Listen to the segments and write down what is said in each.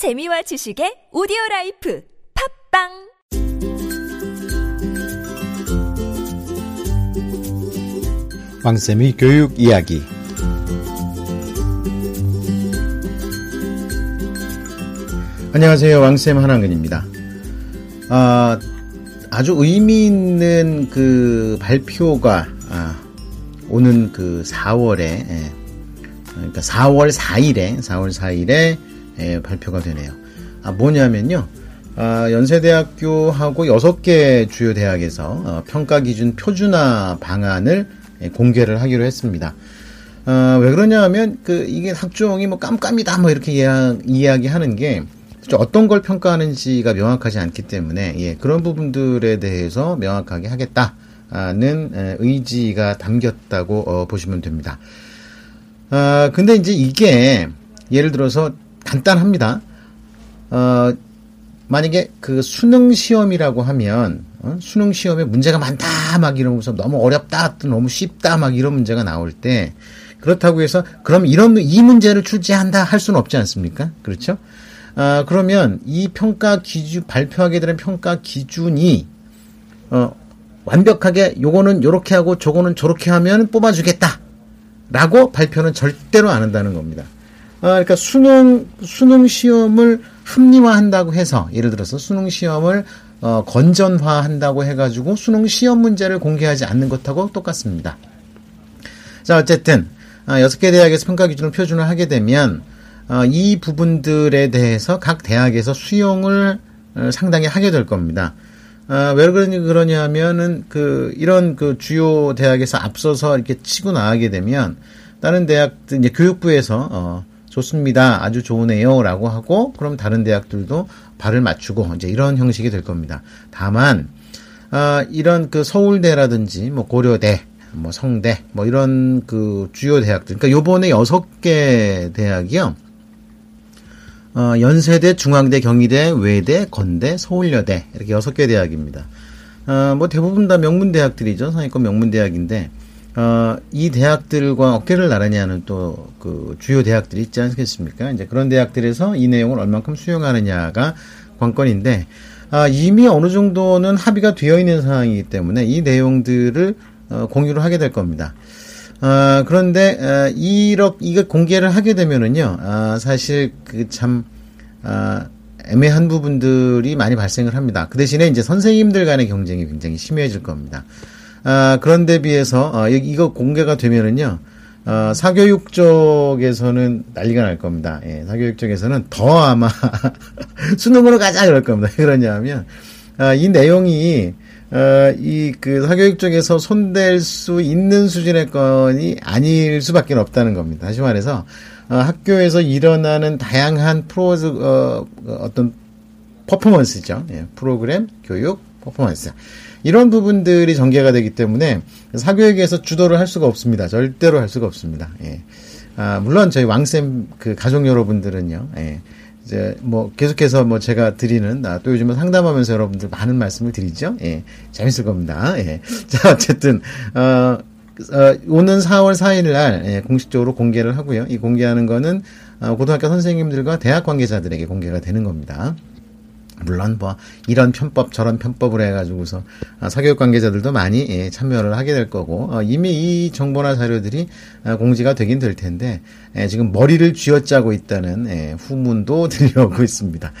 재미와 지식의 audio life 팟빵 왕쌤의 교육 이야기 안녕하세요. 왕쌤 한한근입니다. 아, 아주 의미 있는 그 발표가 아, 오는 그 4월에 예, 그러니까 4월 4일에 4월 4일에 예, 발표가 되네요. 아, 뭐냐면요. 아, 연세대학교하고 6개 주요 대학에서 어, 평가 기준 표준화 방안을 예, 공개를 하기로 했습니다. 어, 왜 그러냐 하면 그 이게 학종이 뭐 깜깜이다 뭐 이렇게 이야, 이야기하는 게 어떤 걸 평가하는지가 명확하지 않기 때문에 예, 그런 부분들에 대해서 명확하게 하겠다는 의지가 담겼다고 어, 보시면 됩니다. 아, 근데 이제 이게 예를 들어서 간단합니다. 어, 만약에 그 수능 시험이라고 하면 어? 수능 시험에 문제가 많다 막 이러면서 너무 어렵다 또 너무 쉽다 막 이런 문제가 나올 때 그렇다고 해서 그럼 이런 이 문제를 출제한다 할 수는 없지 않습니까? 그렇죠? 아, 그러면 이 평가 기준 발표하게 되는 평가 기준이 어, 완벽하게 요거는 요렇게 하고 저거는 저렇게 하면 뽑아주겠다. 라고 발표는 절대로 안 한다는 겁니다. 아, 그러니까 수능, 수능 시험을 합리화한다고 해서, 예를 들어서 수능 시험을 어, 건전화한다고 해가지고 수능 시험 문제를 공개하지 않는 것하고 똑같습니다. 자, 어쨌든, 아, 여섯 개 대학에서 평가 기준을 표준을 하게 되면, 어, 이 부분들에 대해서 각 대학에서 수용을 어, 상당히 하게 될 겁니다. 아, 왜 그러냐, 하면은 그, 이런 그 주요 대학에서 앞서서 이렇게 치고 나가게 되면, 다른 대학들, 이제 교육부에서, 어, 좋습니다. 아주 좋으네요. 라고 하고, 그럼 다른 대학들도 발을 맞추고, 이제 이런 형식이 될 겁니다. 다만, 아, 이런 그 서울대라든지, 뭐 고려대, 뭐 성대, 뭐 이런 그 주요 대학들. 그러니까 요번에 여섯 개 대학이요. 어, 연세대, 중앙대, 경희대, 외대, 건대, 서울여대 이렇게 여섯 개 대학입니다. 어, 뭐 대부분 다 명문 대학들이죠. 상위권 명문 대학인데 어, 이 대학들과 어깨를 나란히 하는 또 그 주요 대학들이 있지 않겠습니까? 이제 그런 대학들에서 이 내용을 얼만큼 수용하느냐가 관건인데 아, 이미 어느 정도는 합의가 되어 있는 상황이기 때문에 이 내용들을 어, 공유를 하게 될 겁니다. 아, 그런데 아, 이렇게 이거 공개를 하게 되면은요, 아, 사실 그참 아, 애매한 부분들이 많이 발생을 합니다. 그 대신에 이제 선생님들 간의 경쟁이 굉장히 심해질 겁니다. 아, 그런데 비해서 아, 이거 공개가 되면은요, 어, 사교육 쪽에서는 난리가 날 겁니다. 예, 사교육 쪽에서는 더 아마 수능으로 가자 그럴 겁니다. 그러냐면 아, 이 내용이 어, 이 그 사교육 쪽에서 손댈 수 있는 수준의 건이 아닐 수밖에 없다는 겁니다. 다시 말해서 어, 학교에서 일어나는 다양한 프로 어, 어떤 퍼포먼스죠. 예, 프로그램, 교육, 퍼포먼스. 이런 부분들이 전개가 되기 때문에 사교육에서 주도를 할 수가 없습니다. 절대로 할 수가 없습니다. 예. 아, 물론 저희 왕쌤 그 가족 여러분들은요. 예. 이제 뭐 계속해서 뭐 제가 드리는 아, 또 요즘은 상담하면서 여러분들 많은 말씀을 드리죠. 예, 재밌을 겁니다. 예. 자 어쨌든 어, 어 오는 4월 4일 날 예, 공식적으로 공개를 하고요. 이 공개하는 거는 어, 고등학교 선생님들과 대학 관계자들에게 공개가 되는 겁니다. 물론 뭐 이런 편법 저런 편법을 해가지고서 아, 사교육 관계자들도 많이 예, 참여를 하게 될 거고 어, 이미 이 정보나 자료들이 아, 공지가 되긴 될 텐데 예, 지금 머리를 쥐어짜고 있다는 예, 후문도 들려오고 있습니다.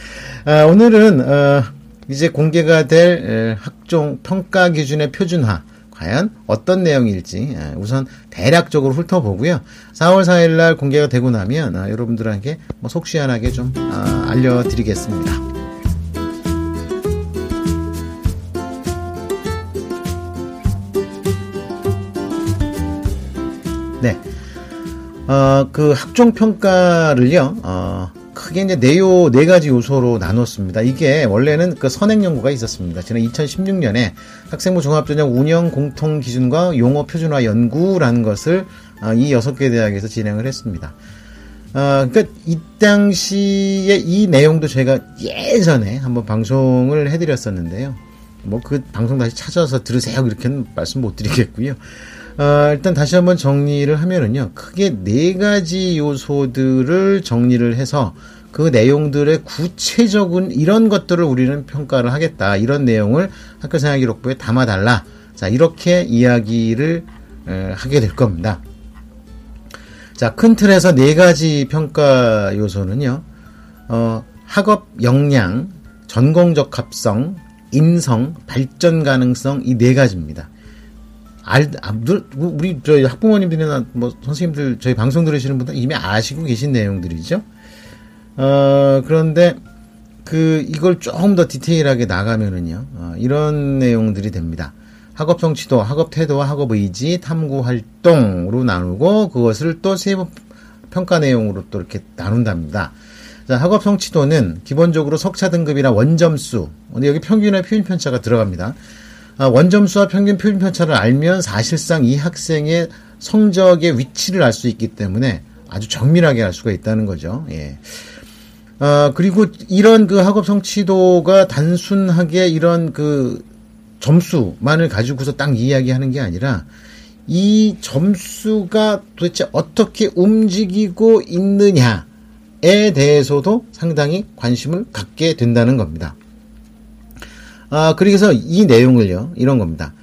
아, 오늘은 어, 이제 공개가 될 학종 평가 기준의 표준화 과연 어떤 내용일지 우선 대략적으로 훑어보고요. 4월 4일 날 공개가 되고 나면 여러분들에게 뭐 속 시원하게 좀 알려드리겠습니다. 어, 그 학종 평가를요, 어, 크게 이제 네요, 네 가지 요소로 나눴습니다. 이게 원래는 그 선행 연구가 있었습니다. 지난 2016년에 학생부 종합전형 운영 공통 기준과 용어 표준화 연구라는 것을 어, 이 여섯 개 대학에서 진행을 했습니다. 어, 그니까 이 당시에 이 내용도 제가 예전에 한번 방송을 해드렸었는데요. 뭐 그 방송 다시 찾아서 들으세요 이렇게는 말씀 못 드리겠고요. 어, 일단 다시 한번 정리를 하면은요, 크게 네 가지 요소들을 정리를 해서 그 내용들의 구체적인 이런 것들을 우리는 평가를 하겠다. 이런 내용을 학교 생활 기록부에 담아달라. 자, 이렇게 이야기를 에, 하게 될 겁니다. 자, 큰 틀에서 네 가지 평가 요소는요. 어, 학업 역량, 전공 적 합성, 인성, 발전 가능성 이 네 가지입니다. 알, 아, 우리 저희 학부모님들이나 뭐 선생님들 저희 방송 들으시는 분들 이미 아시고 계신 내용들이죠. 어, 그런데 그 이걸 조금 더 디테일하게 나가면은요 어, 이런 내용들이 됩니다. 학업 성취도, 학업 태도와 학업 의지, 탐구 활동으로 나누고 그것을 또 세부 평가 내용으로 또 이렇게 나눈답니다. 자, 학업 성취도는 기본적으로 석차 등급이나 원점수, 근데 여기 평균의 표준 편차가 들어갑니다. 아, 원점수와 평균 표준 편차를 알면 사실상 이 학생의 성적의 위치를 알 수 있기 때문에 아주 정밀하게 알 수가 있다는 거죠. 예. 아, 그리고 이런 그 학업 성취도가 단순하게 이런 그 점수만을 가지고서 딱 이야기하는 게 아니라 이 점수가 도대체 어떻게 움직이고 있느냐에 대해서도 상당히 관심을 갖게 된다는 겁니다. 아, 그래서 이 내용을요, 이런 겁니다.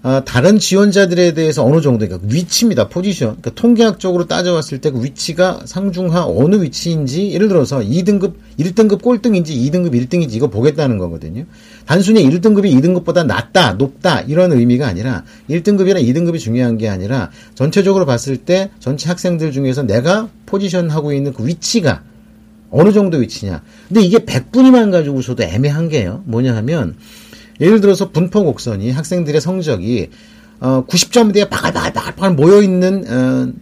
아, 다른 지원자들에 대해서 어느 정도, 그러니까 위치입니다. 포지션. 그러니까 통계학적으로 따져봤을 때 그 위치가 상중하 어느 위치인지, 예를 들어서 2등급, 1등급 꼴등인지 2등급 1등인지 이거 보겠다는 거거든요. 단순히 1등급이 2등급보다 낮다, 높다, 이런 의미가 아니라 1등급이나 2등급이 중요한 게 아니라 전체적으로 봤을 때 전체 학생들 중에서 내가 포지션하고 있는 그 위치가 어느 정도 위치냐. 근데 이게 100분위만 가지고서도 애매한 게요. 뭐냐 하면, 예를 들어서 분포 곡선이 학생들의 성적이 어 90점대에 바글바글바글 모여 있는 어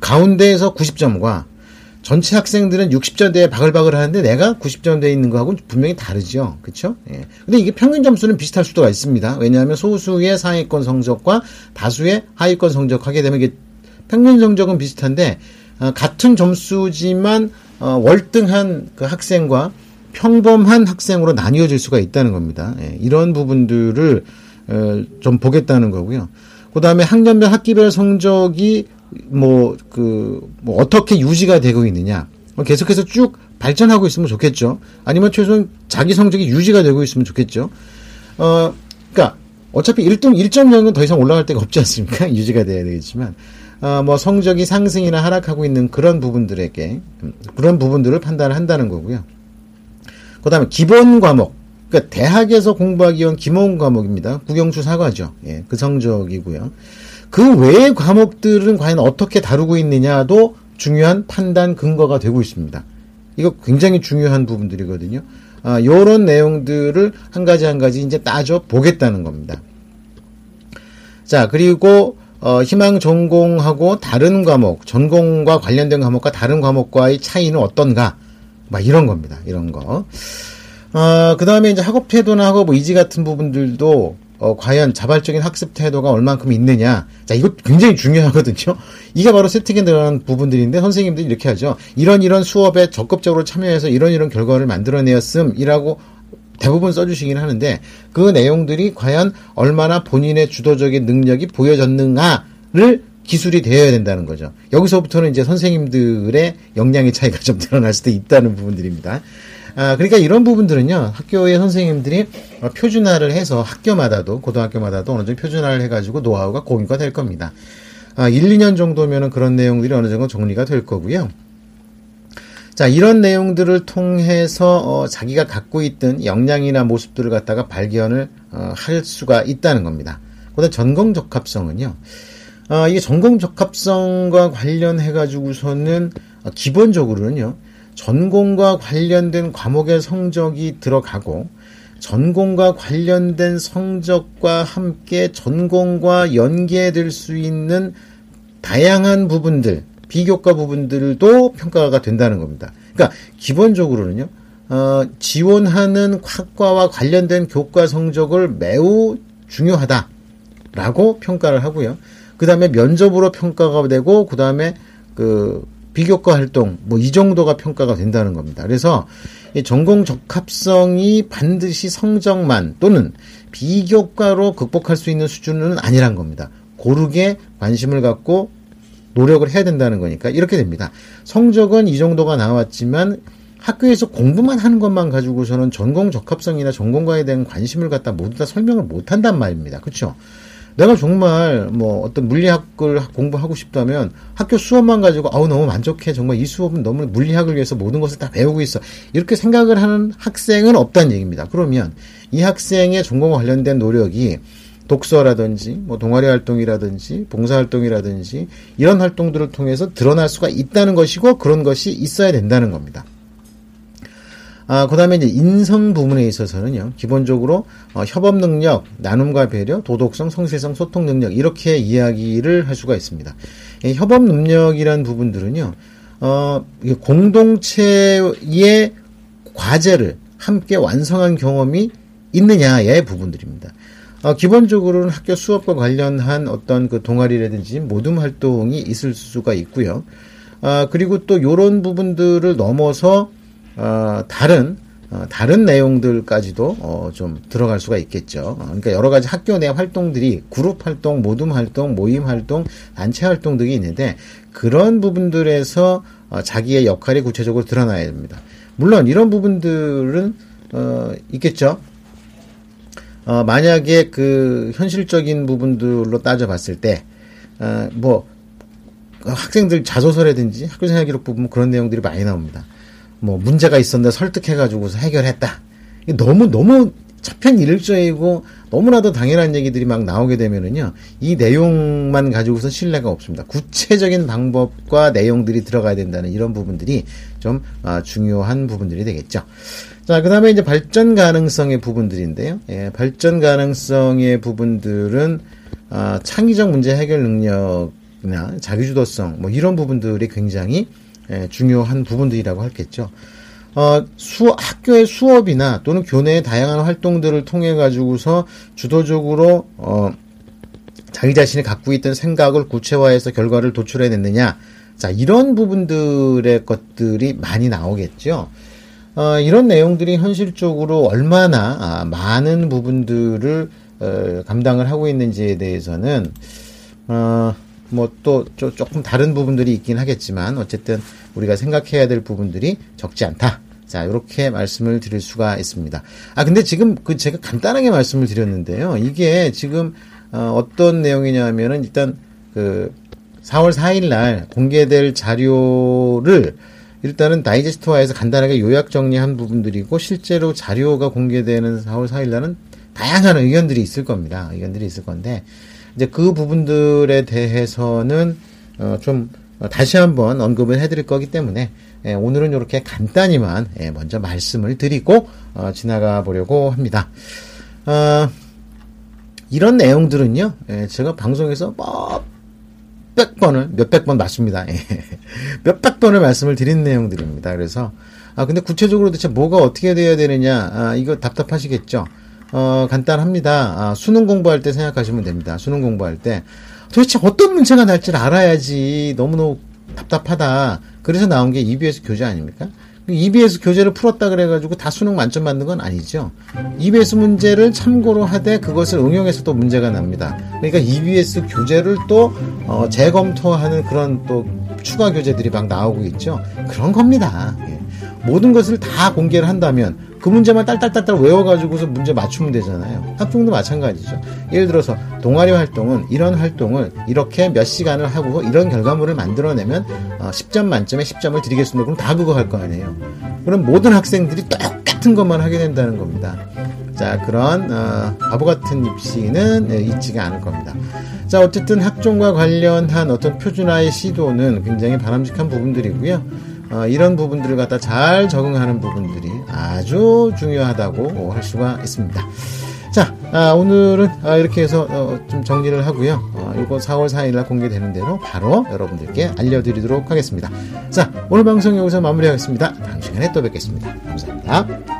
가운데에서 90점과 전체 학생들은 60점대에 바글바글 하는데 내가 90점대에 있는 거하고는 분명히 다르죠. 그렇죠? 예. 근데 이게 평균 점수는 비슷할 수도 있습니다. 왜냐하면 소수의 상위권 성적과 다수의 하위권 성적 하게 되면 이게 평균 성적은 비슷한데 어, 같은 점수지만 어, 월등한 그 학생과 평범한 학생으로 나뉘어질 수가 있다는 겁니다. 예, 이런 부분들을 어, 좀 보겠다는 거고요. 그 다음에 학년별 학기별 성적이 뭐, 그, 뭐, 어떻게 유지가 되고 있느냐. 뭐 계속해서 쭉 발전하고 있으면 좋겠죠. 아니면 최소한 자기 성적이 유지가 되고 있으면 좋겠죠. 어, 그니까, 어차피 1등, 1.0은 더 이상 올라갈 데가 없지 않습니까? 유지가 돼야 되겠지만, 어, 뭐, 성적이 상승이나 하락하고 있는 그런 부분들에게, 음, 그런 부분들을 판단을 한다는 거고요. 그 다음에 기본 과목. 그러니까 대학에서 공부하기 위한 기본 과목입니다. 국영수 사과죠. 예, 그 성적이고요. 그 외의 과목들은 과연 어떻게 다루고 있느냐도 중요한 판단 근거가 되고 있습니다. 이거 굉장히 중요한 부분들이거든요. 아, 요런 내용들을 한 가지 한 가지 이제 따져 보겠다는 겁니다. 자, 그리고 어, 희망 전공하고 다른 과목, 전공과 관련된 과목과 다른 과목과의 차이는 어떤가? 막 이런 겁니다. 이런 거. 어, 그 다음에 이제 학업 태도나 학업 의지 같은 부분들도 어, 과연 자발적인 학습 태도가 얼만큼 있느냐. 자, 이거 굉장히 중요하거든요. 이게 바로 세팅에 들어간 부분들인데 선생님들이 이렇게 하죠. 이런 이런 수업에 적극적으로 참여해서 이런 이런 결과를 만들어내었음이라고 대부분 써주시긴 하는데 그 내용들이 과연 얼마나 본인의 주도적인 능력이 보여졌는가를 기술이 되어야 된다는 거죠. 여기서부터는 이제 선생님들의 역량의 차이가 좀 드러날 수도 있다는 부분들입니다. 아, 그러니까 이런 부분들은요, 학교의 선생님들이 표준화를 해서 학교마다도, 고등학교마다도 어느 정도 표준화를 해가지고 노하우가 공유가 될 겁니다. 아, 1, 2년 정도면은 그런 내용들이 어느 정도 정리가 될 거고요. 자, 이런 내용들을 통해서 어, 자기가 갖고 있던 역량이나 모습들을 갖다가 발견을 어, 할 수가 있다는 겁니다. 그다음 전공 적합성은요. 어, 이게 전공 적합성과 관련해 가지고서는 어, 기본적으로는요. 전공과 관련된 과목의 성적이 들어가고 전공과 관련된 성적과 함께 전공과 연계될 수 있는 다양한 부분들, 비교과 부분들도 평가가 된다는 겁니다. 그러니까 기본적으로는요. 어, 지원하는 학과와 관련된 교과 성적을 매우 중요하다라고 평가를 하고요. 그 다음에 면접으로 평가가 되고, 그 다음에 그 비교과 활동, 뭐 이 정도가 평가가 된다는 겁니다. 그래서 전공 적합성이 반드시 성적만 또는 비교과로 극복할 수 있는 수준은 아니란 겁니다. 고르게 관심을 갖고 노력을 해야 된다는 거니까 이렇게 됩니다. 성적은 이 정도가 나왔지만 학교에서 공부만 하는 것만 가지고서는 전공 적합성이나 전공과에 대한 관심을 갖다 모두 다 설명을 못 한단 말입니다. 그렇죠? 내가 정말 뭐 어떤 물리학을 공부하고 싶다면 학교 수업만 가지고 아우 너무 만족해 정말 이 수업은 너무 물리학을 위해서 모든 것을 다 배우고 있어 이렇게 생각을 하는 학생은 없다는 얘기입니다. 그러면 이 학생의 전공과 관련된 노력이 독서라든지 뭐 동아리 활동이라든지 봉사 활동이라든지 이런 활동들을 통해서 드러날 수가 있다는 것이고 그런 것이 있어야 된다는 겁니다. 아, 그 다음에 이제 인성 부분에 있어서는요, 기본적으로, 어, 협업 능력, 나눔과 배려, 도덕성, 성실성, 소통 능력, 이렇게 이야기를 할 수가 있습니다. 협업 능력이란 부분들은요, 어, 공동체의 과제를 함께 완성한 경험이 있느냐의 부분들입니다. 어, 기본적으로는 학교 수업과 관련한 어떤 그 동아리라든지 모둠 활동이 있을 수가 있고요. 아, 그리고 또 요런 부분들을 넘어서 어, 다른 어, 다른 내용들까지도 어, 좀 들어갈 수가 있겠죠. 어, 그러니까 여러 가지 학교 내 활동들이 그룹 활동, 모둠 활동, 모임 활동, 단체 활동 등이 있는데 그런 부분들에서 어, 자기의 역할이 구체적으로 드러나야 됩니다. 물론 이런 부분들은 어, 있겠죠. 어, 만약에 그 현실적인 부분들로 따져봤을 때, 어, 뭐 학생들 자소서라든지 학교생활 기록 부분 그런 내용들이 많이 나옵니다. 뭐 문제가 있었는데 설득해가지고서 해결했다. 너무 너무 차편일조이고 너무나도 당연한 얘기들이 막 나오게 되면은요 이 내용만 가지고서 신뢰가 없습니다. 구체적인 방법과 내용들이 들어가야 된다는 이런 부분들이 좀 아, 중요한 부분들이 되겠죠. 자, 그 다음에 이제 발전 가능성의 부분들인데요. 예, 발전 가능성의 부분들은 아, 창의적 문제 해결 능력이나 자기주도성 뭐 이런 부분들이 굉장히 예, 중요한 부분들이라고 할겠죠. 어, 수, 학교의 수업이나 또는 교내의 다양한 활동들을 통해 가지고서 주도적으로, 어, 자기 자신이 갖고 있던 생각을 구체화해서 결과를 도출해냈느냐. 자, 이런 부분들의 것들이 많이 나오겠죠. 어, 이런 내용들이 현실적으로 얼마나 아, 많은 부분들을 어, 감당을 하고 있는지에 대해서는, 어, 뭐또 조금 다른 부분들이 있긴 하겠지만 어쨌든 우리가 생각해야 될 부분들이 적지 않다. 자, 이렇게 말씀을 드릴 수가 있습니다. 아, 근데 지금 그 제가 간단하게 말씀을 드렸는데요. 이게 지금 어, 어떤 내용이냐면은 일단 그 4월 4일 날 공개될 자료를 일단은 다이제스트화해서 간단하게 요약 정리한 부분들이고 실제로 자료가 공개되는 4월 4일 날은 다양한 의견들이 있을 겁니다. 의견들이 있을 건데 이제 그 부분들에 대해서는 어, 좀 다시 한번 언급을 해드릴 거기 때문에 예, 오늘은 이렇게 간단히만 예, 먼저 말씀을 드리고 어, 지나가 보려고 합니다. 어, 이런 내용들은요, 예, 제가 방송에서 몇백 번을 몇백 번 맞습니다. 예, 몇백 번을 말씀을 드린 내용들입니다. 그래서 아 근데 구체적으로 대체 뭐가 어떻게 되어야 되느냐 아, 이거 답답하시겠죠. 어, 간단합니다. 아, 수능 공부할 때 생각하시면 됩니다. 수능 공부할 때 도대체 어떤 문제가 날지를 알아야지 너무너무 답답하다. 그래서 나온 게 EBS 교재 아닙니까? EBS 교재를 풀었다 그래가지고 다 수능 만점 받는 건 아니죠. EBS 문제를 참고로 하되 그것을 응용해서 또 문제가 납니다. 그러니까 EBS 교재를 또 어, 재검토하는 그런 또 추가 교재들이 막 나오고 있죠. 그런 겁니다. 예. 모든 것을 다 공개를 한다면 그 문제만 딸딸딸딸 외워가지고서 문제 맞추면 되잖아요. 학종도 마찬가지죠. 예를 들어서 동아리 활동은 이런 활동을 이렇게 몇 시간을 하고 이런 결과물을 만들어내면 어, 10점 만점에 10점을 드리겠습니다. 그럼 다 그거 할 거 아니에요. 그럼 모든 학생들이 똑같은 것만 하게 된다는 겁니다. 자, 그런 어, 바보 같은 입시는 예, 있지가 않을 겁니다. 자, 어쨌든 학종과 관련한 어떤 표준화의 시도는 굉장히 바람직한 부분들이고요. 어, 이런 부분들을 갖다 잘 적응하는 부분들이 아주 중요하다고 할 수가 있습니다. 자, 아, 오늘은 아, 이렇게 해서 어, 좀 정리를 하고요. 어, 이거 4월 4일날 공개되는 대로 바로 여러분들께 알려드리도록 하겠습니다. 자, 오늘 방송 여기서 마무리하겠습니다. 다음 시간에 또 뵙겠습니다. 감사합니다.